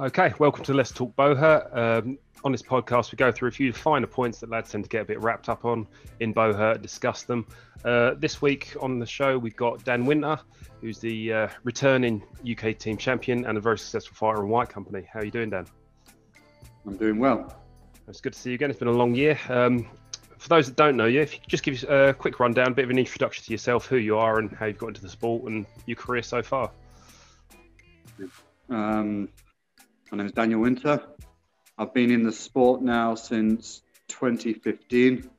Okay, welcome to Let's Talk Buhurt. Um, on this podcast, we go through a few finer points that lads tend to get a bit wrapped up on in Buhurt, discuss them. Uh, this week on the show, we've got Dan Winter, who's the uh, returning UK team champion and a very successful fighter in White Company. How are you doing, Dan? I'm doing well. It's good to see you again. It's been a long year. Um, for those that don't know you, if you could just give us a quick rundown, a bit of an introduction to yourself, who you are, and how you've got into the sport and your career so far. Um, my name is Daniel Winter. I've been in the sport now since 2015.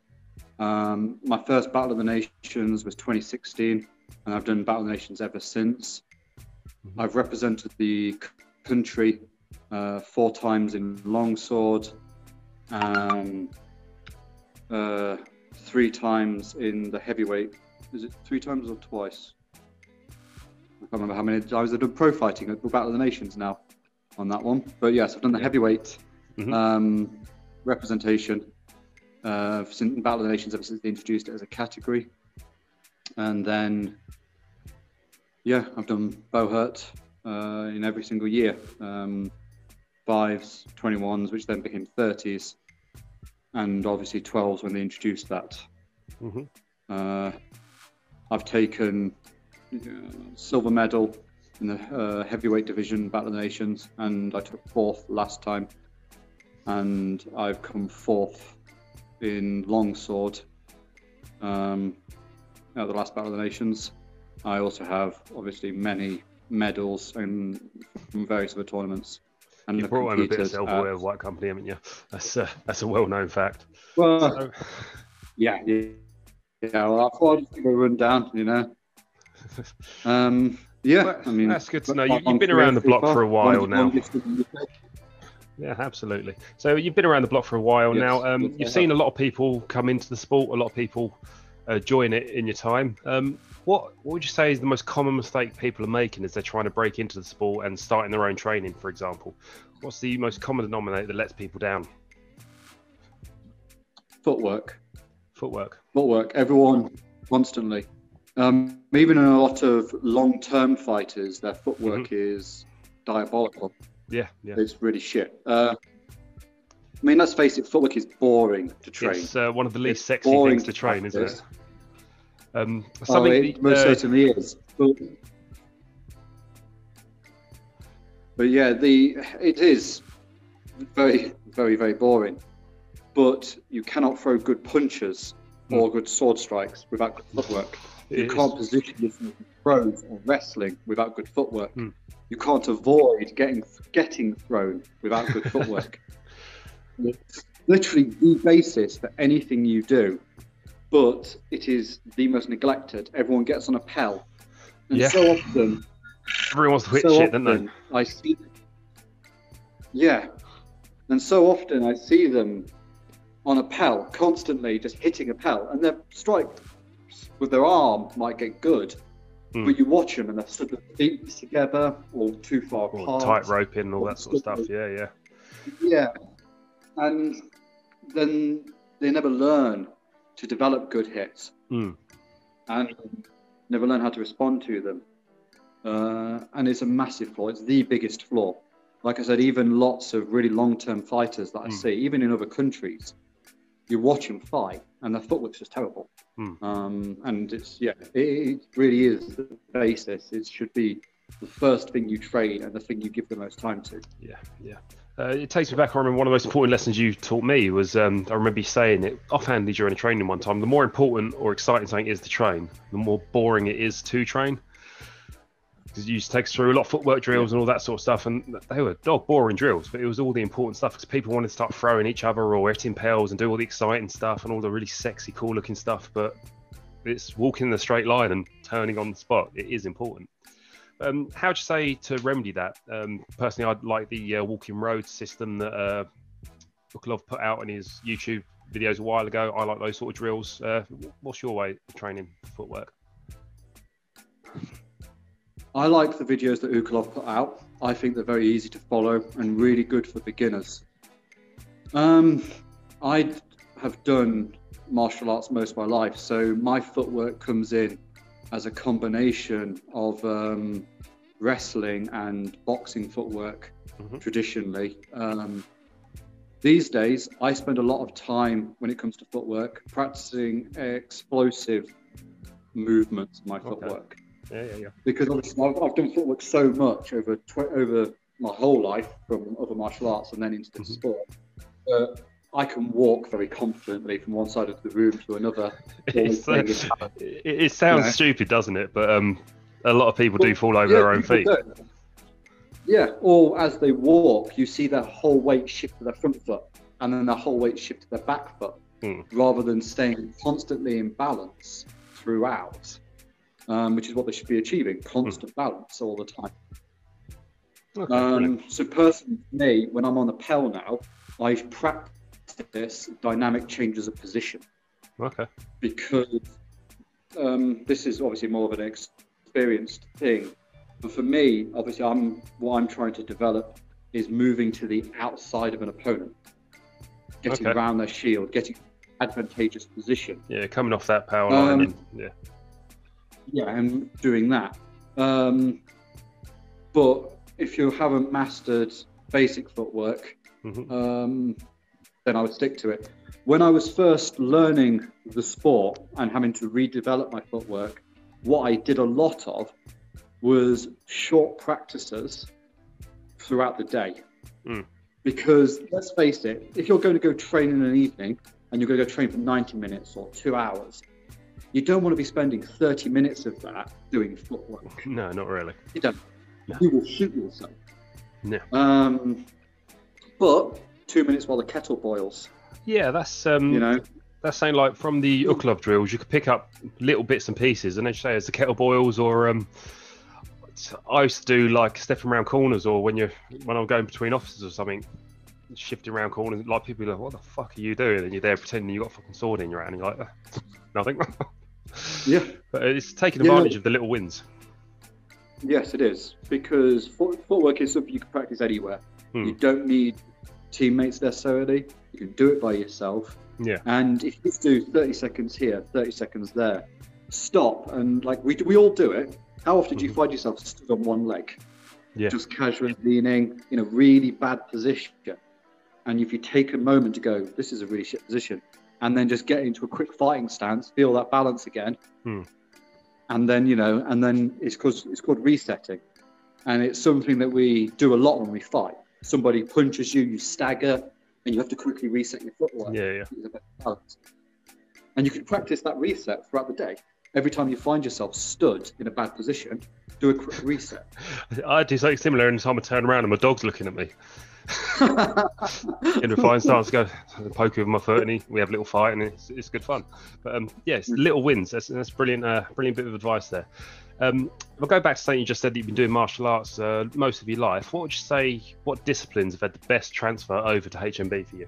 Um, my first Battle of the Nations was 2016, and I've done Battle of the Nations ever since. Mm-hmm. I've represented the country uh, four times in longsword, um, uh, three times in the heavyweight. Is it three times or twice? I can't remember how many times I've done pro fighting at the Battle of the Nations now on that one. But yes, I've done the heavyweight mm-hmm. um, representation uh, since Battle of the Nations ever since they introduced it as a category. And then, yeah, I've done Buhurt uh, in every single year. Um, fives, 21s, which then became 30s, and obviously 12s when they introduced that. Mm-hmm. Uh, I've taken uh, silver medal in the uh, heavyweight division, Battle of the Nations, and I took fourth last time. And I've come fourth in longsword um, at the last Battle of the Nations. I also have obviously many medals and from various other tournaments. And you brought home a bit of silverware of White Company, haven't you? That's a, that's a well-known fact. Well, so... yeah, yeah, yeah. Well, I thought I'd just run down, you know. Um, yeah, well, I mean that's good to know. You, have been around the block for a while now. Yeah, absolutely. So you've been around the block for a while yes, now. Um, you've seen a lot of people come into the sport, a lot of people uh, join it in your time. Um, what what would you say is the most common mistake people are making as they're trying to break into the sport and starting their own training, for example? What's the most common denominator that lets people down? Footwork. Footwork. Footwork. Everyone constantly. Um, even in a lot of long-term fighters, their footwork mm-hmm. is diabolical. Yeah, yeah. It's really shit. Uh, I mean, let's face it, footwork is boring to train. It's uh, one of the least it's sexy things to, train, isn't it? Um, oh, it most uh, certainly is. But, but yeah, the it is very, very, very boring. But you cannot throw good punches mm. or good sword strikes without good footwork. You can't position yourself in throws or wrestling without good footwork. Mm. You can't avoid getting getting thrown without good footwork. it's literally the basis for anything you do, but it is the most neglected. Everyone gets on a pell, and yeah. so often everyone wants to hit so shit, don't they? I see. Yeah, and so often I see them on a pell, constantly just hitting a pell, and their strike with their arm might get good, mm. but you watch them and they're sort of feet together or too far or apart. Tight roping and all that sort of stuff. Yeah, yeah. Yeah. And then they never learn to develop good hits mm. and never learn how to respond to them. Uh, and it's a massive flaw. It's the biggest flaw. Like I said, even lots of really long term fighters that I mm. see, even in other countries, you watch them fight and their footwork's just terrible. Hmm. Um, and it's yeah, it, it, really is the basis. It should be the first thing you train and the thing you give the most time to. Yeah, yeah. Uh, it takes me back. I remember one of the most important lessons you taught me was um, I remember you saying it offhandedly during a training one time. The more important or exciting something is to train, the more boring it is to train because you used to take us through a lot of footwork drills and all that sort of stuff, and they were dog boring drills, but it was all the important stuff because people wanted to start throwing each other or hitting pels and do all the exciting stuff and all the really sexy, cool looking stuff. But it's walking in the straight line and turning on the spot. It is important. Um, how would you say to remedy that? Um, personally, I'd like the uh, walking road system that uh, Ukolov put out in his YouTube videos a while ago. I like those sort of drills. Uh, what's your way of training footwork? I like the videos that Ukolov put out. I think they're very easy to follow and really good for beginners. Um, I have done martial arts most of my life, so my footwork comes in as a combination of um, wrestling and boxing footwork. mm-hmm. traditionally. Um, these days, I spend a lot of time when it comes to footwork practicing explosive movements my okay. footwork. Yeah, yeah, yeah. Because obviously, I've, I've done footwork so much over tw- over my whole life from other martial arts and then into the mm-hmm. sport. Uh, I can walk very confidently from one side of the room to another. Uh, it, it, sounds you know? stupid, doesn't it? But um, a lot of people well, do fall over yeah, their own feet. Do. Yeah, or as they walk, you see their whole weight shift to their front foot, and then their whole weight shift to their back foot, hmm. rather than staying constantly in balance throughout, um, which is what they should be achieving: constant hmm. balance all the time. Okay, um, so, personally, for me, when I'm on the PEL now, I practice dynamic changes of position. Okay. Because um, this is obviously more of an experienced thing. But for me, obviously, I'm what I'm trying to develop is moving to the outside of an opponent, getting okay. around their shield, getting advantageous position. Yeah, coming off that power line. Um, and, yeah. Yeah, and doing that. Um, but if you haven't mastered basic footwork, mm-hmm. um, then I would stick to it. When I was first learning the sport and having to redevelop my footwork, what I did a lot of was short practices throughout the day. Mm. Because let's face it, if you're going to go train in an evening and you're going to go train for 90 minutes or two hours, you don't want to be spending 30 minutes of that doing footwork. No, not really. You don't. No. You will shoot yourself. No. Um, but two minutes while the kettle boils. Yeah, that's um, you know that's saying like from the Ukolov drills, you could pick up little bits and pieces, and then say as the kettle boils, or um, I used to do like stepping around corners, or when you're when I'm going between offices or something, shifting around corners. Like people are like, "What the fuck are you doing?" And you're there pretending you got a fucking sword in your hand, and you're like, "Nothing." yeah, but it's taking advantage yeah. of the little wins. Yes, it is because footwork is something you can practice anywhere. Hmm. You don't need teammates necessarily. You can do it by yourself. Yeah. And if you do 30 seconds here, 30 seconds there, stop and like we we all do it. How often do you hmm. find yourself stood on one leg? Yeah. Just casually leaning in a really bad position. And if you take a moment to go, this is a really shit position, and then just get into a quick fighting stance, feel that balance again, hmm and then you know, and then it's called it's called resetting, and it's something that we do a lot when we fight. Somebody punches you, you stagger, and you have to quickly reset your footwork. Yeah, yeah. And you can practice that reset throughout the day. Every time you find yourself stood in a bad position, do a quick reset. I do something similar, and time I turn around and my dog's looking at me. In a fine stance, go poke with my foot, and he, we have a little fight, and it's, it's good fun. But um, yes, yeah, little wins. That's, that's brilliant. Uh, brilliant bit of advice there. Um, if I go back to something you just said that you've been doing martial arts uh, most of your life, what would you say? What disciplines have had the best transfer over to HMB for you?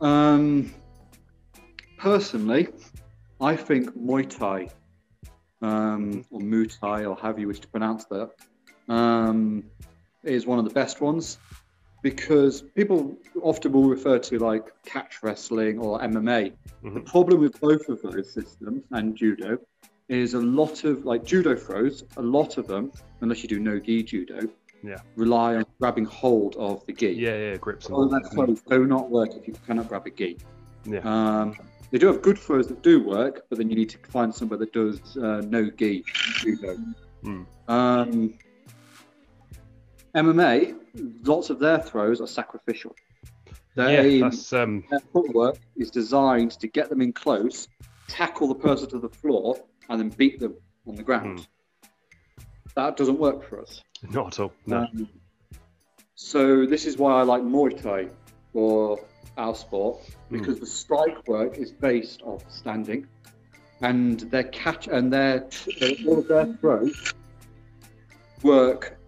Um, personally, I think Muay Thai, um, or Muay Thai, or however you wish to pronounce that, um, is one of the best ones because people often will refer to like catch wrestling or MMA. Mm-hmm. The problem with both of those systems and judo is a lot of like judo throws, a lot of them, unless you do no gi judo, yeah, rely on grabbing hold of the gi. Yeah, yeah, grips. All that throws do not work if you cannot grab a gi. Yeah. Um, they do have good throws that do work, but then you need to find somewhere that does uh, no gi judo. Mm. Um, MMA, lots of their throws are sacrificial. They, yeah, that's, um... Their footwork is designed to get them in close, tackle the person to the floor, and then beat them on the ground. Mm. That doesn't work for us. Not at all. No. Um, so this is why I like Muay Thai for our sport because mm. the strike work is based off standing, and their catch and their all of their throws work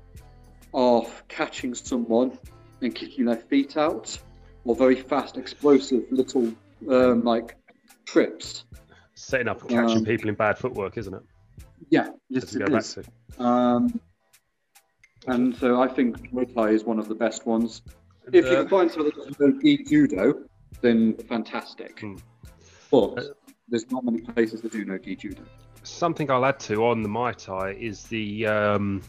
of catching someone and kicking their feet out, or very fast, explosive little um, like trips. Setting up and catching um, people in bad footwork, isn't it? Yeah, yes, it is. Um, and so I think Muay Thai is one of the best ones. If uh, you can find someone that does gi judo, then fantastic. Hmm. But uh, there's not many places that do no gi judo. Something I'll add to on the Muay Thai is the um,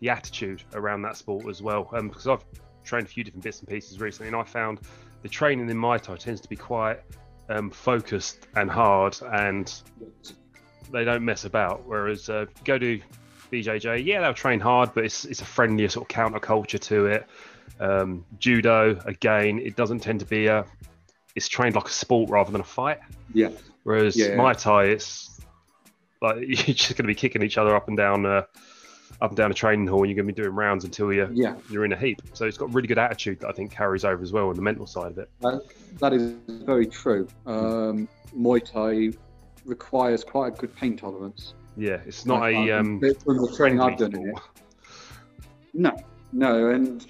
the attitude around that sport as well. Um, because I've trained a few different bits and pieces recently, and I found the training in Muay Thai tends to be quite um, focused and hard, and they don't mess about. Whereas uh, go to BJJ, yeah, they'll train hard, but it's it's a friendlier sort of counterculture to it. Um, judo, again, it doesn't tend to be a. It's trained like a sport rather than a fight. Yeah. Whereas Yeah. Muay Thai, it's like you're just going to be kicking each other up and down, uh, up and down a training hall, and you're going to be doing rounds until you Yeah. you're in a heap. So it's got really good attitude that I think carries over as well on the mental side of it. That is very true. Um, Muay Thai requires quite a good pain tolerance. Yeah, it's not a. um, from the training I've done in it. No, no, and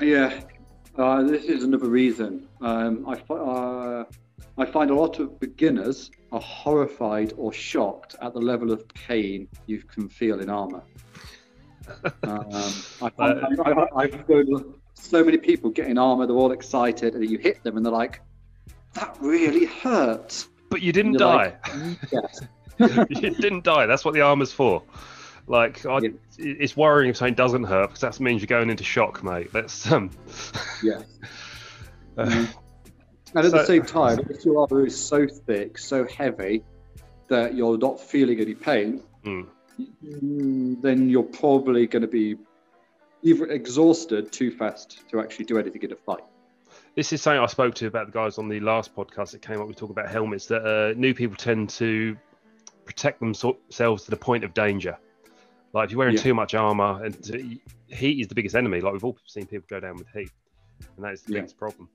uh, yeah, uh, this is another reason. Um, I, uh, I find a lot of beginners are horrified or shocked at the level of pain you can feel in armor. Um, I I, I've known so many people getting armor, they're all excited, and you hit them, and they're like, "That really hurts." But you didn't die. like, Yes. you didn't die. That's what the armor's for. Like, I, Yeah. it's worrying if something doesn't hurt because that means you're going into shock, mate. That's um. Yeah. uh, Mhm. And at So- the same time, if your armor is so thick, so heavy that you're not feeling any pain, mm, mm, then you're probably going to be either exhausted too fast to actually do anything in a fight. This is something I spoke to about the guys on the last podcast that came up. We talk about helmets that uh, new people tend to protect themselves to the point of danger. Like if you're wearing Yeah. too much armor, and to, heat is the biggest enemy. Like we've all seen people go down with heat, and that is the Yeah. biggest problem.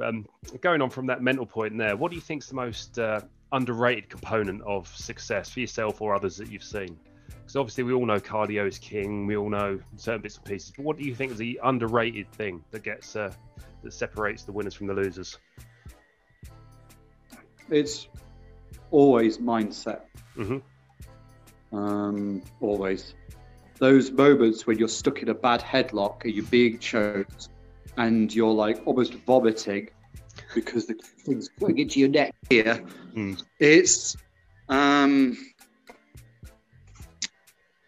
Um, going on from that mental point there, what do you think is the most uh, underrated component of success for yourself or others that you've seen? Because obviously we all know cardio is king. We all know certain bits and pieces. But what do you think is the underrated thing that gets uh, that separates the winners from the losers? It's always mindset. Mhm. Um, always. Those moments when you're stuck in a bad headlock and you're being choked and you're like almost vomiting because the thing's going into your neck here. Mm. It's um,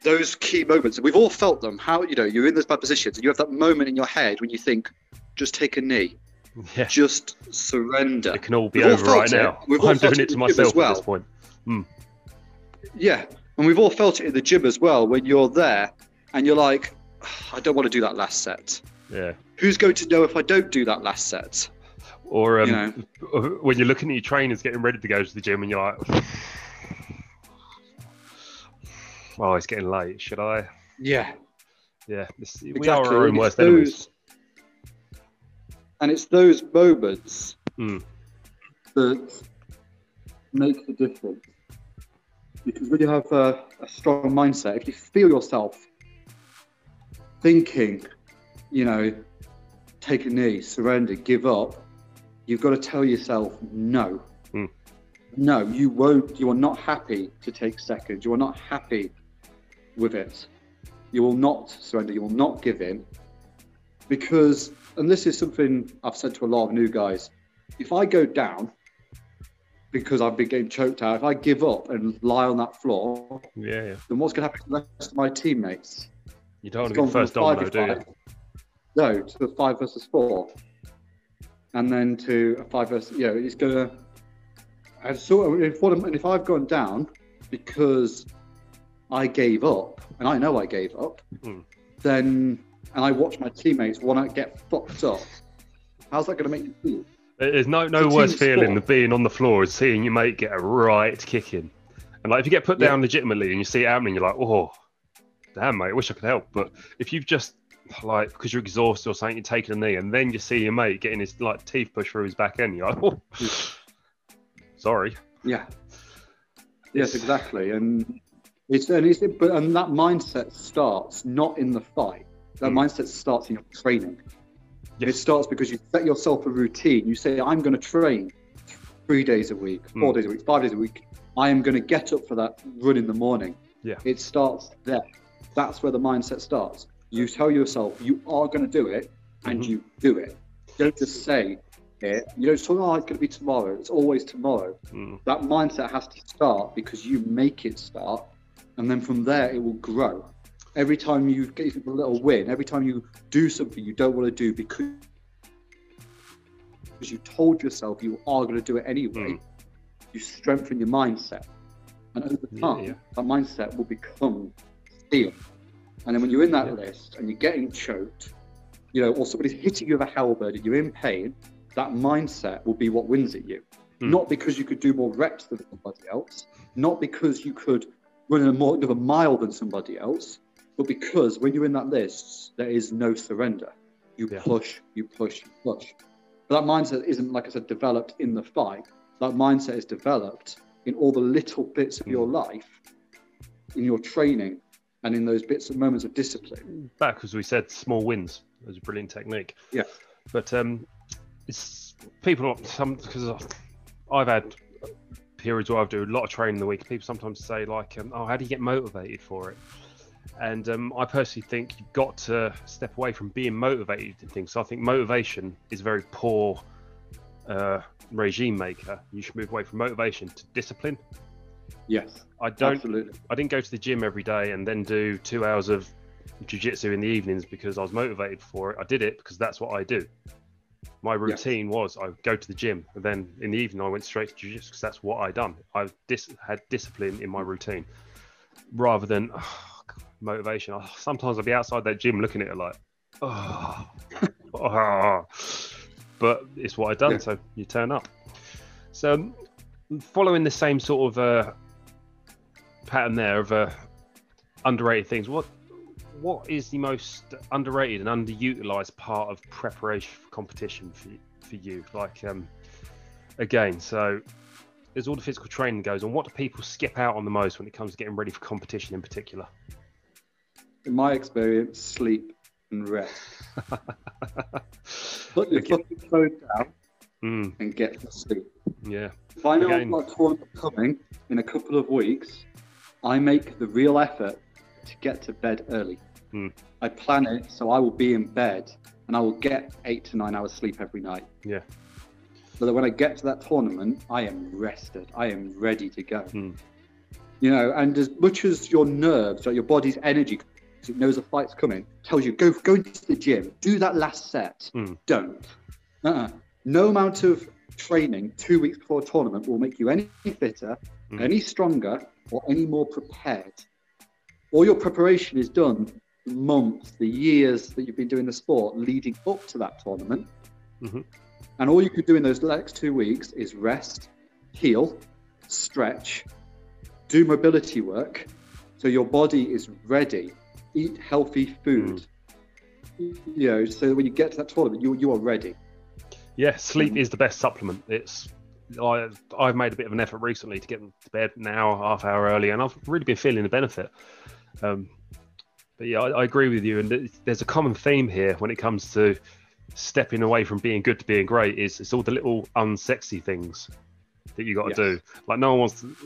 those key moments. We've all felt them. How, you know, you're in those bad positions and you have that moment in your head when you think, just take a knee, Yeah, just surrender. it can all be We've over right it. now. We've all I'm doing it it to in the gym as myself at this point. Yeah, and we've all felt it in the gym as well when you're there and you're like, I don't want to do that last set. Yeah. Who's going to know if I don't do that last set? Or um, You know. when you're looking at your trainers getting ready to go to the gym and you're like, oh, it's getting late. Should I? Yeah, Yeah, this, we are our own And worst it's enemies. those- And it's those moments Hmm. that make the difference. Because when you have a, a strong mindset, if you feel yourself thinking, you know, take a knee, surrender, give up, you've got to tell yourself no. Hmm. No, you won't. You are not happy to take second. You are not happy with it. You will not surrender. You will not give in. Because, and this is something I've said to a lot of new guys if I go down because I've been getting choked out, if I give up and lie on that floor, Yeah, yeah. then what's going to happen to the rest of my teammates? You don't want to be gone the from first domino, do you? No, to the five versus four, and then to a five versus. You know, it's gonna. And so, if what, and if I've gone down because I gave up, and I know I gave up, Hmm. then and I watch my teammates want to get fucked up. How's that going to make you feel? There's no no worse feeling than being on the floor and seeing your mate get a right kicking. And like if you get put Yeah. down legitimately and you see it happening, you're like, oh, damn mate, I wish I could help. But if you've just like because you're exhausted or something, you're taking a knee, and then you see your mate getting his like teeth pushed through his back end, you're like, oh, sorry. Yeah. Yes, exactly. And it's and it's but and that mindset starts not in the fight. That Hmm. mindset starts in your training. It starts because you set yourself a routine. You say, I'm going to train three days a week, four Hmm. days a week, five days a week. I am going to get up for that run in the morning. Yeah. It starts there. That's where the mindset starts. You tell yourself you are going to do it and Mhm. you do it. Don't just say it. You talk, oh, it's going to be tomorrow. It's always tomorrow Mm. that mindset has to start because you make it start and then from there it will grow Every time you get a little win, every time you do something you don't want to do because because you told yourself you are going to do it anyway, Mm. you strengthen your mindset. And over Yeah, time, yeah. that mindset will become steel. And then when you're in that Yeah. list and you're getting choked, you know, or somebody's hitting you with a halberd and you're in pain, that mindset will be what wins at you. Mm. Not because you could do more reps than somebody else, not because you could run a more another mile than somebody else, but because when you're in that list, there is no surrender. You Yeah. push, you push, you push. But that mindset isn't, like I said, developed in the fight. That mindset is developed in all the little bits of your life, in your training, and in those bits of moments of discipline. back as we said, small wins is a brilliant technique. Yeah. But um, it's people some because I've had periods where I do a lot of training in the week. People sometimes say like, um, "Oh, how do you get motivated for it?" And um, I personally think you've got to step away from being motivated in things. So I think motivation is a very poor uh, regime maker. You should move away from motivation to discipline. Yes, I don't absolutely. I didn't go to the gym every day and then do two hours of jiu-jitsu in the evenings because I was motivated for it. I did it because that's what I do. My routine was I go to the gym and then in the evening I went straight to jiu-jitsu because that's what I done. I dis- had discipline in my routine rather than oh, motivation. Oh, sometimes I'll be outside that gym looking at it like, oh, oh. but it's what I done. Yeah. So you turn up. So following the same sort of uh, pattern there of uh, underrated things. What what is the most underrated and underutilized part of preparation for competition for for you? Like um, again, so as all the physical training goes on, what do people skip out on the most when it comes to getting ready for competition in particular? In my experience, sleep and rest. Put your Okay. fucking phone down Mm, and get to sleep. Yeah, If I know Again- I've got a tournament coming in a couple of weeks, I make the real effort to get to bed early. Hmm. I plan it so I will be in bed and I will get eight to nine hours sleep every night. Yeah. So that when I get to that tournament, I am rested. I am ready to go. Hmm. You know, and as much as your nerves, like your body's energy, 'cause it knows a fight's coming, tells you go go into the gym, do that last set. Hmm. Don't. Uh-uh. No amount of training two weeks before a tournament will make you any fitter, Mhm. any stronger, or any more prepared. All your preparation is done the months, the years that you've been doing the sport leading up to that tournament. Mhm. And all you could do in those next two weeks is rest, heal, stretch, do mobility work, so your body is ready. Eat healthy food. You know, so when you get to that tournament, you you are ready. Yeah, sleep is the best supplement. It's I, I've made a bit of an effort recently to get to bed an hour, half hour early, and I've really been feeling the benefit. Um, but yeah, I, I agree with you, and there's a common theme here when it comes to stepping away from being good to being great. Is it's all the little unsexy things that you got to Yes. do. Like no one wants to.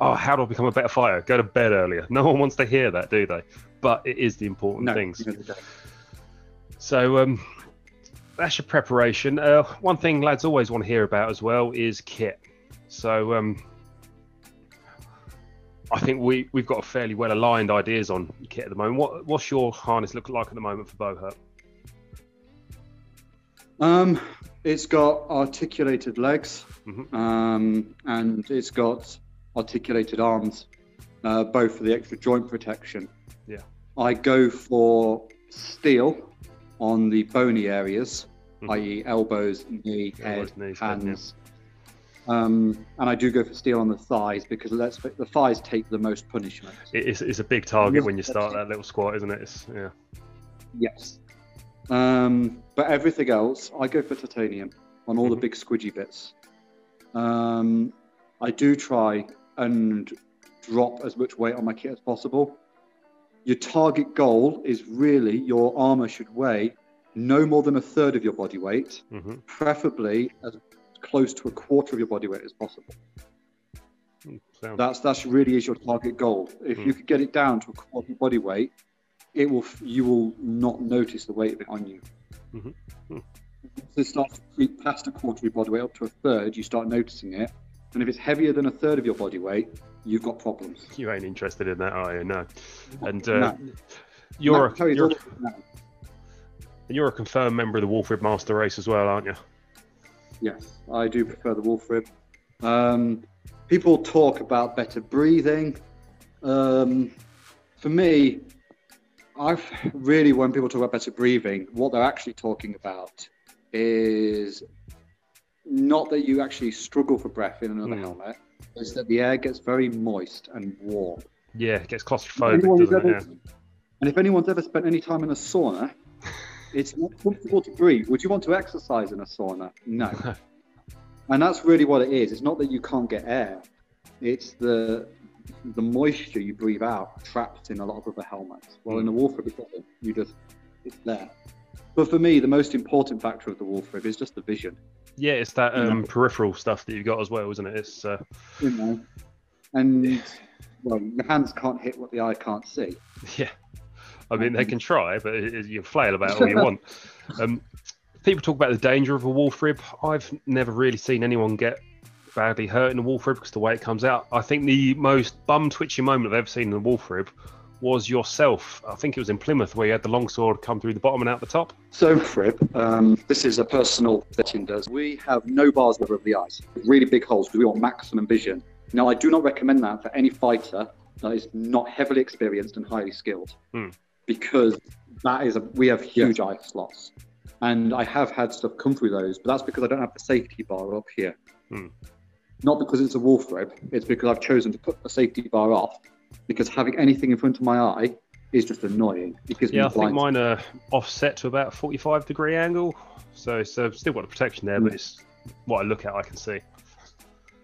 Oh, how do I become a better fighter? Go to bed earlier. No one wants to hear that, do they? But it is the important No, things. you know, the- So um, that's your preparation. Uh, one thing lads always want to hear about as well is kit. So um, I think we we've got a fairly well aligned ideas on kit at the moment. What what's your harness look like at the moment for Buhurt? Um, it's got articulated legs, Mhm. um, and it's got articulated arms, uh, both for the extra joint protection. Yeah. I go for steel on the bony areas, Mhm. i.e., elbows, knee, head, Elbows, knees, head, yeah. hands. Um, and I do go for steel on the thighs because let's the thighs take the most punishment. It's, it's a big target when you start that little squat, isn't it? It's, yeah. Yes. Um, but everything else, I go for titanium on all the Mhm. big squidgy bits. Um, I do try and drop as much weight on my kit as possible. Your target goal is really your armor should weigh no more than a third of your body weight, hmm preferably as close to a quarter of your body weight as possible. Sound. That's that's really is your target goal. If you Mm. could get it down to a quarter of body weight, it will you will not notice the weight of it on you. Mhm. Mm. Once it starts to creep past a quarter of your body weight up to a third, you start noticing it. And if it's heavier than a third of your body weight, you've got problems. You ain't interested in that, are you? No. And uh, No. You're Perry's you're, you're a confirmed member of the Wolf Rib Master race as well, aren't you? Yes, I do prefer the wolf rib. Um, people talk about better breathing. Um, for me, I've really, when people talk about better breathing, what they're actually talking about is not that you actually struggle for breath in another Hmm. helmet, it's that the air gets very moist and warm. Yeah, it gets claustrophobic, doesn't it? ever- And if anyone's ever spent any time in a sauna, it's not comfortable to breathe. Would you want to exercise in a sauna? No. and that's really what it is. It's not that you can't get air. It's the the moisture you breathe out trapped in a lot of other helmets. Well, in the wolf rib, it doesn't. You just it's there. But for me, the most important factor of the wolf rib is just the vision. Yeah, it's that Yeah. um, peripheral stuff that you've got as well, isn't it? It's uh, You know, and well, the hands can't hit what the eye can't see. yeah. I mean, they can try, but it, it- you flail about all you want. Um, people talk about the danger of a wolf rib. I've never really seen anyone get badly hurt in a wolf rib because the way it comes out. I think the most bum twitchy moment I've ever seen in a wolf rib was yourself. I think it was in Plymouth where you had the longsword come through the bottom and out the top. So, Frib, um, this is a personal setting does. We have no bars over the eyes, really big holes because we want maximum vision. Now, I do not recommend that for any fighter that is not heavily experienced and highly skilled, Hmm. because that is a we have huge eye slots, and I have had stuff come through those, but that's because I don't have the safety bar up here. Hmm. Not because it's a wolf rib, it's because I've chosen to put the safety bar off, because having anything in front of my eye is just annoying. Because Yeah, I think mine are offset to about a 45 degree angle. So uh, still got the protection there, but it's what I look at, I can see.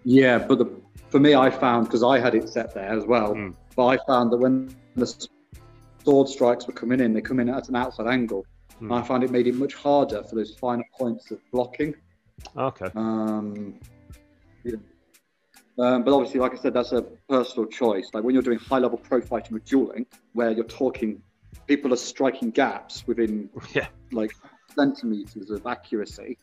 Yeah, but the, for me, I found because I had it set there as well. Mm. But I found that when the sword strikes were coming in, they come in at an outside angle. Mm. And I found it made it much harder for those final points of blocking. Okay. Um, yeah. Um, but obviously, like I said, that's a personal choice. Like when you're doing high level pro fighting with dueling, where you're talking, people are striking gaps within Yeah. like centimeters of accuracy.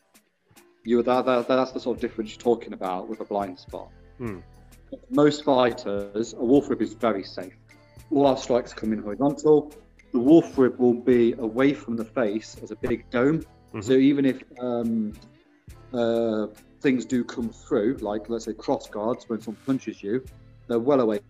You that, that that's the sort of difference you're talking about with a blind spot. Hmm. Most fighters, a wolf rib is very safe. All our strikes come in horizontal. The wolf rib will be away from the face as a big dome. Mhm. So even if um, uh, things do come through, like let's say cross guards, when someone punches you, they're well away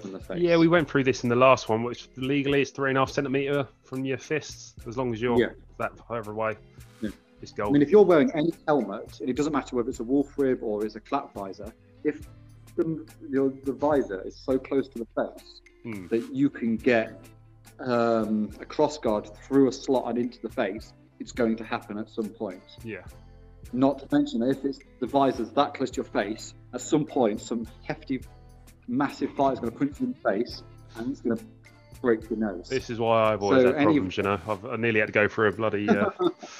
from the face. Yeah, we went through this in the last one, which legally is three and a half centimeter from your fists, as long as you're Yeah. that however way. Yeah. It's gold. I mean, if you're wearing any helmet, and it doesn't matter whether it's a wolf rib or it's a clap visor, if the, your, the visor is so close to the face Hmm. that you can get um, a cross guard through a slot and into the face, it's going to happen at some point. Yeah. Not to mention that if it's the visor's that close to your face, at some point, some hefty, massive is going to punch you in the face and it's going to break your nose. This is why I've always So had any- problems, you know. I've, I nearly had to go through a bloody uh,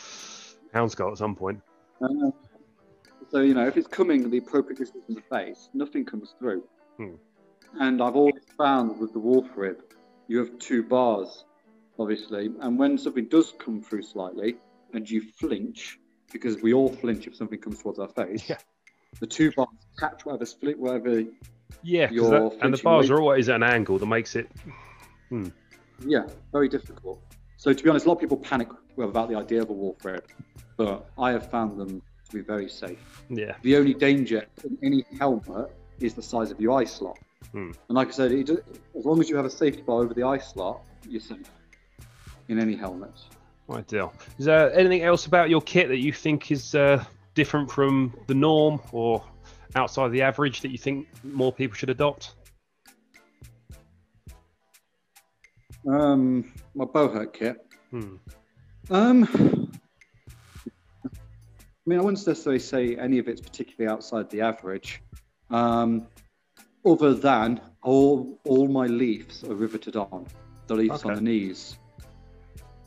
hound skull at some point. Uh, so you know, if it's coming the appropriate distance from the face, nothing comes through. Hmm. And I've always found with the wolf rib, you have two bars, obviously, and when something does come through slightly, and you flinch, because we all flinch if something comes towards our face. Yeah. The two bars catch whatever split, whatever. Yeah, that- and the bars weight. are always at an angle that makes it. Yeah, very difficult. So to be honest, a lot of people panic well, about the idea of a wolf rib, but I have found them to be very safe. Yeah. The only danger in any helmet is the size of your eye slot. Hmm. And like I said, it, as long as you have a safety bar over the eye slot, you're safe in any helmet. Ideal. Is there anything else about your kit that you think is uh, different from the norm or outside the average that you think more people should adopt? Um, my buhurt kit. Hmm. Um, I mean, I wouldn't necessarily say any of it's particularly outside the average, um, other than all all my leaves are riveted on, the leaves on the knees.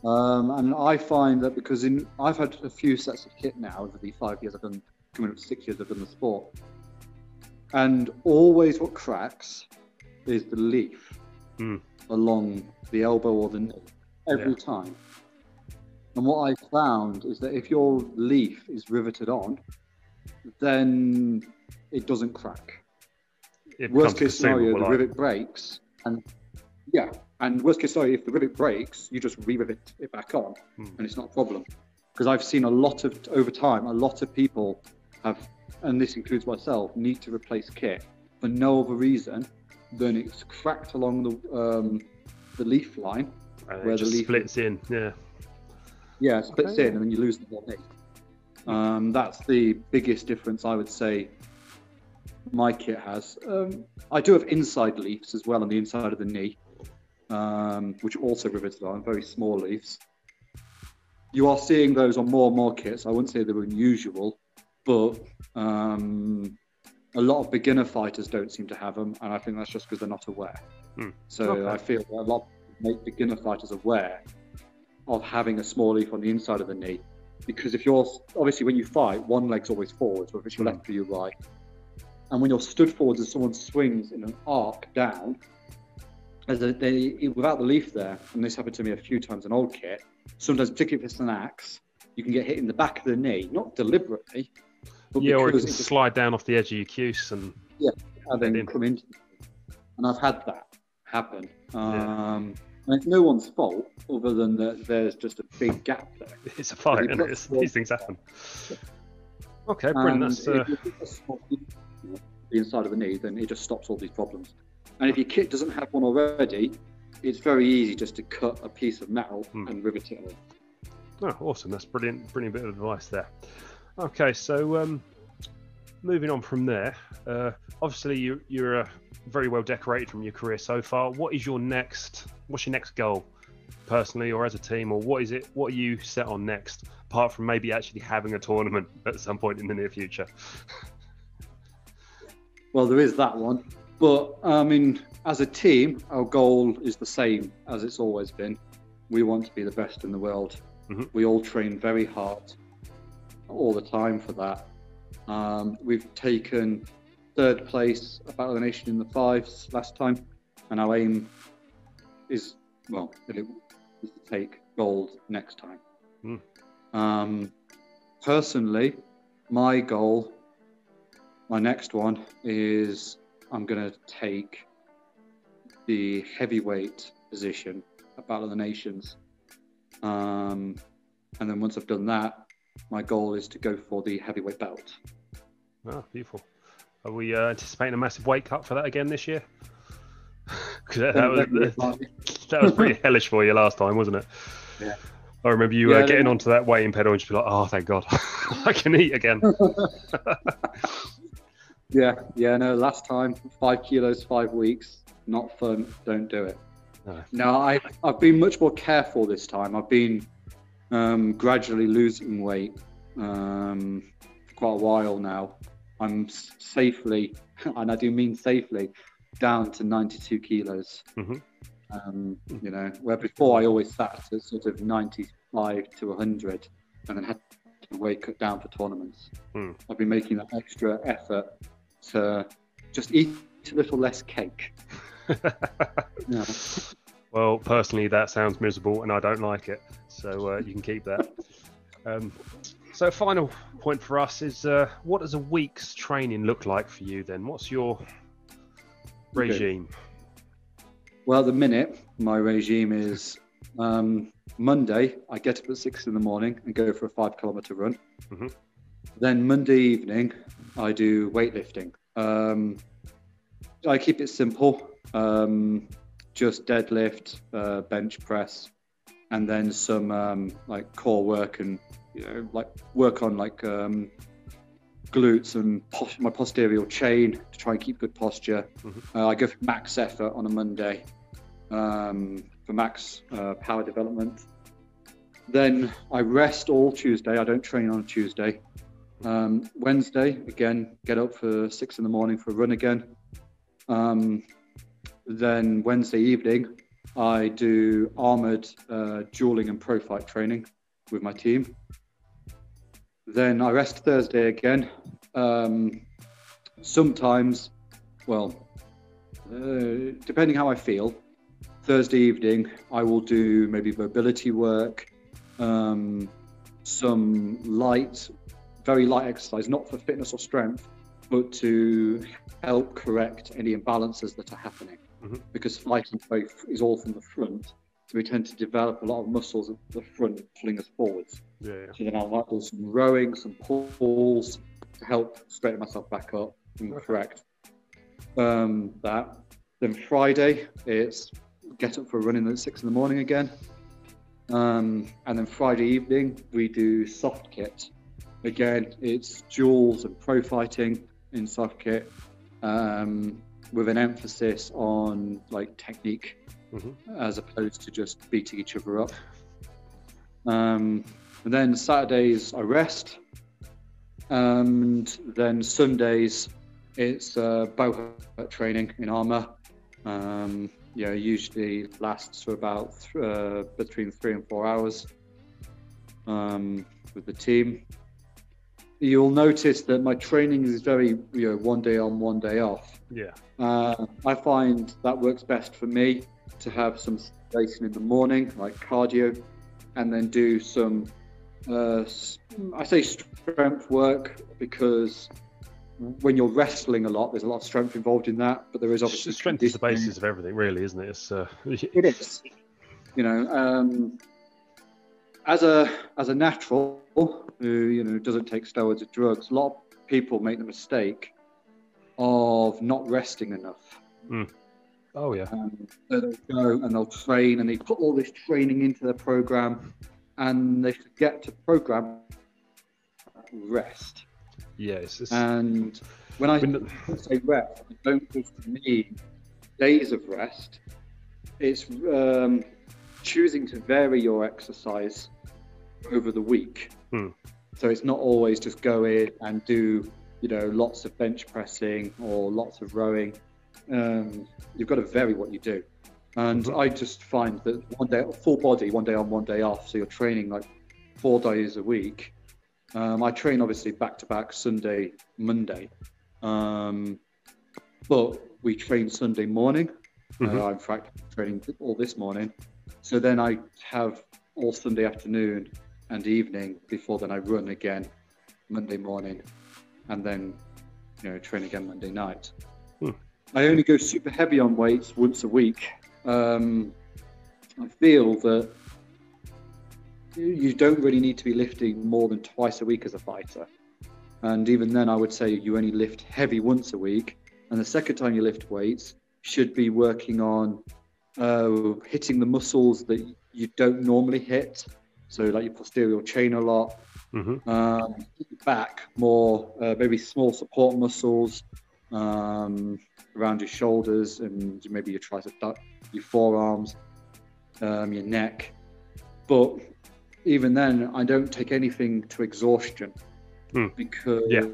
Um, and I find that because in I've had a few sets of kit now over the five years I've done, coming up to six years I've done the sport, and always what cracks is the leaf Hmm. along the elbow or the knee every Yeah. time. And what I found is that if your leaf is riveted on, then it doesn't crack. It Worst case scenario, the rivet breaks, and yeah, And worst case scenario, if the rivet breaks, you just re-rivet it back on, Hmm. and it's not a problem. Because I've seen a lot of over time, a lot of people have, and this includes myself, need to replace kit for no other reason than it's cracked along the um, the leaf line. And Where it the leaf- splits in. Yeah. Yeah, it splits Okay. in, and then you lose the whole knee. Um, that's the biggest difference I would say my kit has. Um, I do have inside leaves as well on the inside of the knee, um, which are also riveted on, very small leaves. You are seeing those on more and more kits. I wouldn't say they're unusual, but um, a lot of beginner fighters don't seem to have them, and I think that's just because they're not aware. Hmm. So Okay. I feel that a lot make beginner fighters aware of having a small leaf on the inside of the knee, because if you're obviously when you fight, one leg's always forwards, whether it's your Hmm. left or your right, and when you're stood forwards and someone swings in an arc down, as a, they without the leaf there, and this happened to me a few times in old kit. Sometimes, particularly if it's an axe, you can get hit in the back of the knee, not deliberately, but Yeah, or it can it just slide down off the edge of your cuisse and yeah, and then in. come into. And I've had that happen. Um, and it's no one's fault other than that there's just a big gap there. it's a fight, and one- these things happen. Okay, brilliant. And That's uh, if you a small leaf on the inside of the knee, then it just stops all these problems. And if your kit doesn't have one already, it's very easy just to cut a piece of metal Hmm. and rivet it on. oh, awesome. That's brilliant. Brilliant bit of advice there. Okay, so um, moving on from there. Uh, obviously, you, you're uh, very well decorated from your career so far. What is your next? What's your next goal, personally or as a team, or what is it? What are you set on next? Apart from maybe actually having a tournament at some point in the near future. Well, there is that one. But I mean, as a team, our goal is the same as it's always been. We want to be the best in the world. Mhm. We all train very hard all the time for that. Um, we've taken third place at Battle of the Nation in the fives last time, and our aim is well, it is to take gold next time. Mm. Um, personally, my goal my next one is I'm going to take the heavyweight position at Battle of the Nations. Um, and then once I've done that, my goal is to go for the heavyweight belt. Ah, beautiful. Are we uh, anticipating a massive weight cut for that again this year? that, that was, that was pretty hellish for you last time, wasn't it? Yeah. I remember you Yeah, uh, getting onto that weighing pedal and just be like, "Oh, thank God, I can eat again." Yeah, yeah, no, last time, five kilos, five weeks, not fun, don't do it. No. No, I, I've been much more careful this time. I've been um, gradually losing weight um, for quite a while now. I'm safely, and I do mean safely, down to 92 kilos. Mhm. Um, you know, where before I always sat at sort of 95 to 100 and then had to weight cut down for tournaments. Hmm. I've been making that extra effort to just eat a little less cake. Yeah. well, personally, that sounds miserable, and I don't like it. So uh, you can keep that. Um, so, final point for us is: uh, what does a week's training look like for you? Then, what's your regime? Well, the minute, my regime is um, Monday, I get up at six in the morning and go for a five kilometer run. Mhm. Then Monday evening, I do weightlifting. Um, I keep it simple, um, just deadlift, uh, bench press, and then some um, like core work and you know, like work on like um, glutes and pos- my posterior chain to try and keep good posture. Mhm. Uh, I go for max effort on a Monday um, for max uh, power development. Then I rest all Tuesday. I don't train on Tuesday. Um, Wednesday, again, get up for six in the morning for a run again. Um, then Wednesday evening, I do armored uh, dueling and pro fight training with my team. Then I rest Thursday again. Um, sometimes, well, uh, depending how I feel, Thursday evening I will do maybe mobility work, um, some light, very light exercise, not for fitness or strength, but to help correct any imbalances that are happening. Mhm. because fighting both is all from the front. So we tend to develop a lot of muscles at the front, pulling us forwards. Yeah, yeah. So then I might do some rowing, some pulls to help straighten myself back up and Okay. correct um, that. Then Friday, it's get up for running at six in the morning again. Um, and then Friday evening, we do soft kit. Again, it's duels and pro fighting in soft kit um, with an emphasis on like technique Mhm. as opposed to just beating each other up. Um, and then Saturdays I rest, and then Sundays it's uh, bow training in armor. Um, yeah, usually lasts for about th- uh, between three and four hours um, with the team. You'll notice that my training is very, you know, one day on, one day off. Yeah. Uh, I find that works best for me to have some stimulation in the morning, like cardio, and then do some, uh, I say strength work because when you're wrestling a lot, there's a lot of strength involved in that, but there is obviously strength is the basis of everything, really, isn't it? It's uh, It is. You know, um, as a as a natural who you know doesn't take steroids or drugs, a lot of people make the mistake of not resting enough. oh yeah, Um, so they'll go and they'll train and they put all this training into their program, and they forget to program rest. it's And when I when say rest, I don't just mean days of rest. It's um, choosing to vary your exercise over the week. Hmm. So it's not always just go in and do, you know, lots of bench pressing or lots of rowing. Um, you've got to vary what you do. And Mhm. I just find that one day, full body, one day on, one day off. So you're training like four days a week. Um, I train obviously back to back Sunday, Monday. Um, but we train Sunday morning. Mhm. Uh, in fact, training all this morning. So then I have all Sunday afternoon and evening before then I run again Monday morning and then, you know, train again Monday night. Hmm. I only go super heavy on weights once a week. Um, I feel that you- you don't really need to be lifting more than twice a week as a fighter. And even then, I would say you only lift heavy once a week. And the second time you lift weights, should be working on uh, hitting the muscles that you don't normally hit. So, like your posterior chain a lot, Mhm. um, back more, uh, maybe small support muscles um, around your shoulders and maybe your tricep, your forearms, um, your neck. But even then, I don't take anything to exhaustion Hmm. because Yeah.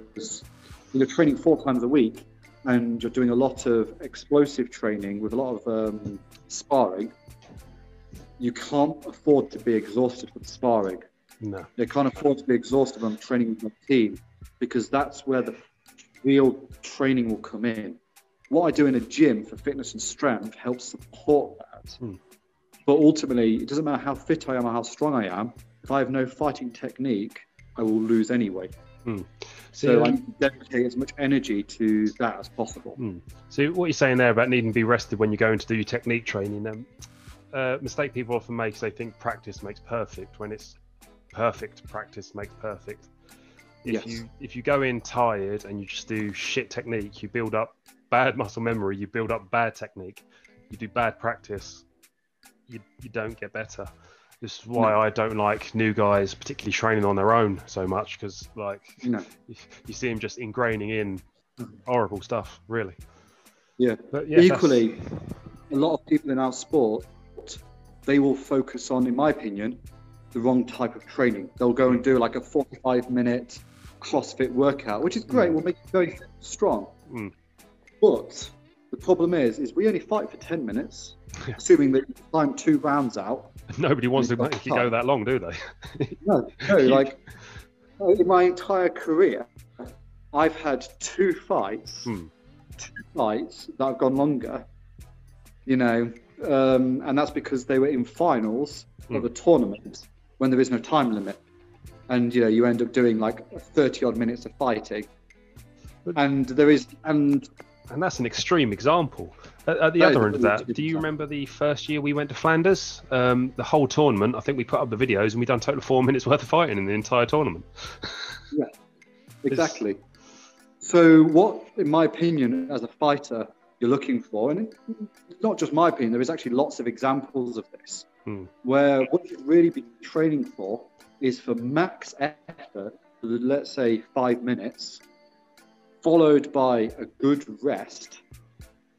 you're training four times a week and you're doing a lot of explosive training with a lot of um, sparring. You can't afford to be exhausted from sparring. no, They can't afford to be exhausted on training with my team because that's where the real training will come in. What I do in a gym for fitness and strength helps support that. Hmm. But ultimately, it doesn't matter how fit I am or how strong I am. If I have no fighting technique, I will lose anyway. See, So I um, need dedicate as much energy to that as possible. So what you're saying there about needing to be rested when you're going to do your technique training, um, uh, mistake people often make is they think practice makes perfect when it's perfect practice makes perfect. If Yes. you if you go in tired and you just do shit technique, you build up bad muscle memory, you build up bad technique, you do bad practice, you you don't get better. This is why No. I don't like new guys, particularly training on their own so much, because like You know, you, you see them just ingraining in horrible stuff, really. Yeah. But yeah, that's- Equally, a lot of people in our sport, they will focus on, in my opinion, the wrong type of training. They'll go and do like a 45 minute CrossFit workout, which is great, Mm. will make you very strong. Mm. But the problem is, is we only fight for 10 minutes, assuming that you climb two rounds out. Nobody wants to make it go that long, do they? No, no, like uh, in my entire career, I've had two fights, Hmm. two fights that have gone longer. You know, um, and that's because they were in finals Hmm. of a tournament when there is no time limit, and you know you end up doing like thirty odd minutes of fighting, But- and there is and and that's an extreme example. At, at the is other end of that, do you remember the first year we went to Flanders? Um, the whole tournament, I think we put up the videos and we done total four minutes worth of fighting in the entire tournament. Yeah, exactly. So, what, in my opinion, as a fighter, you're looking for, and it's not just my opinion, there is actually lots of examples of this, Hmm. where what you'd really be training for is for max effort, let's say five minutes, followed by a good rest,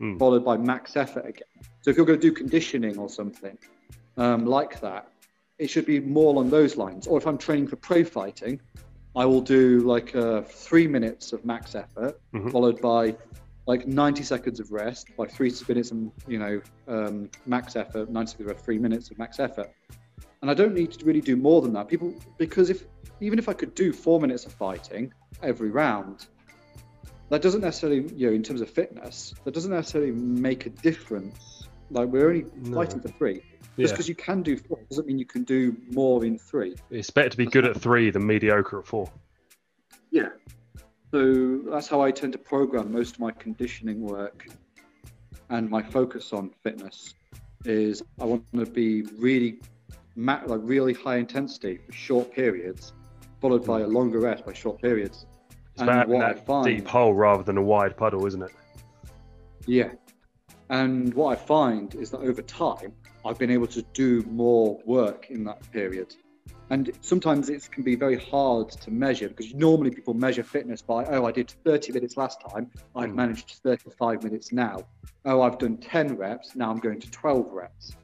Hmm. followed by max effort again. So, if you're going to do conditioning or something um, like that, it should be more along those lines. Or if I'm training for pro fighting, I will do like uh, three minutes of max effort, Mhm. followed by like 90 seconds of rest, by three minutes and you know um, max effort, 90 seconds of rest, three minutes of max effort. And I don't need to really do more than that. People, because if even if I could do four minutes of fighting every round, that doesn't necessarily, you know, in terms of fitness, that doesn't necessarily make a difference. Like we're only No. fighting for three. Just Yeah. because you can do four doesn't mean you can do more in three. It's better to be good at three than mediocre at four. Yeah. So that's how I tend to program most of my conditioning work and my focus on fitness is I want to be really like really high intensity for short periods, followed by a longer rest by short periods. It's about that deep hole rather than a wide puddle, isn't it? Yeah. And what I find is that over time, I've been able to do more work in that period. And sometimes it can be very hard to measure because normally people measure fitness by, oh, I did 30 minutes last time, I've Mm. managed 35 minutes now. Oh, I've done 10 reps, now I'm going to 12 reps.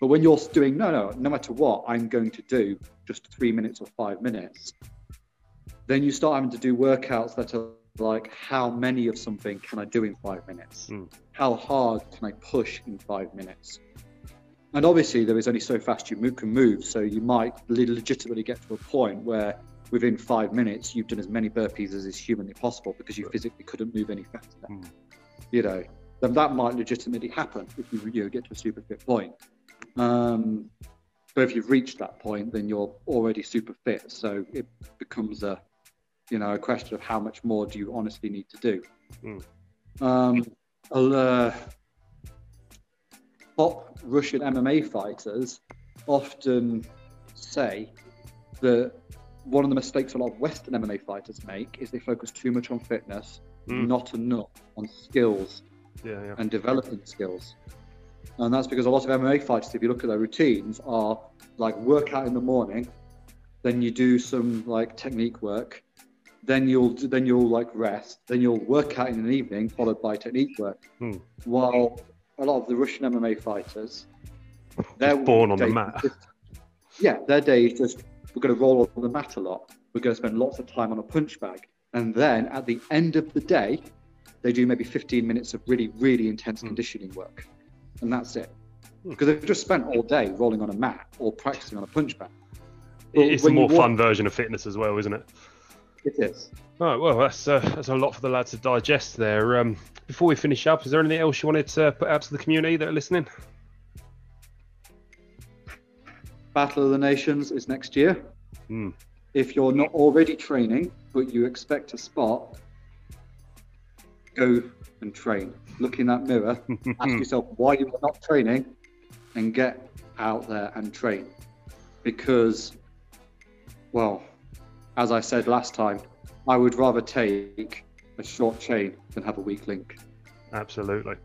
But when you're doing, no, no, no matter what, I'm going to do just three minutes or five minutes, then you start having to do workouts that are like, how many of something can I do in five minutes? Mm. How hard can I push in five minutes? And obviously, there is only so fast you mo- can move. So you might legitimately get to a point where within five minutes, you've done as many burpees as is humanly possible because you physically couldn't move any faster. Mm. You know, then that might legitimately happen if you, you know, get to a super fit point. Um, but if you've reached that point, then you're already super fit. So it becomes a, you know, a question of how much more do you honestly need to do. Mm. Um, uh, top Russian MMA fighters often say that one of the mistakes a lot of Western MMA fighters make is they focus too much on fitness, Mm. not enough on skills Yeah, yeah. and developing skills. And that's because a lot of MMA fighters, if you look at their routines, are like workout in the morning, then you do some like technique work, then you'll then you'll like rest, then you'll work out in the evening, followed by technique work. Hmm. While a lot of the Russian MMA fighters, they're born on the mat. Yeah, their day is just we're going to roll on the mat a lot. We're going to spend lots of time on a punch bag, and then at the end of the day, they do maybe 15 minutes of really really intense Hmm. conditioning work, and that's it. Hmm. Because they've just spent all day rolling on a mat or practicing on a punch bag. It- It's a more walk- fun version of fitness as well, isn't it? It is. All right, well, that's uh, that's a lot for the lads to digest there. Um, before we finish up, is there anything else you wanted to put out to the community that are listening? Battle of the Nations is next year. Hmm. If you're not already training, but you expect a spot, go and train. Look in that mirror, ask yourself why you are not training, and get out there and train. Because, well, as I said last time, I would rather take a short chain than have a weak link. Absolutely.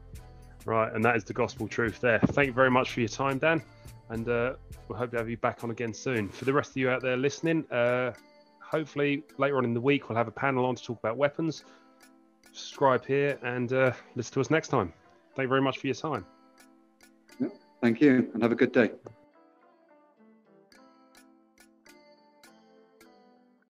Right, and that is the gospel truth there. Thank you very much for your time, Dan, and uh, we'll hope to have you back on again soon. For the rest of you out there listening, uh, hopefully later on in the week we'll have a panel on to talk about weapons. Subscribe here and uh, listen to us next time. Thank you very much for your time. Thank you, and have a good day.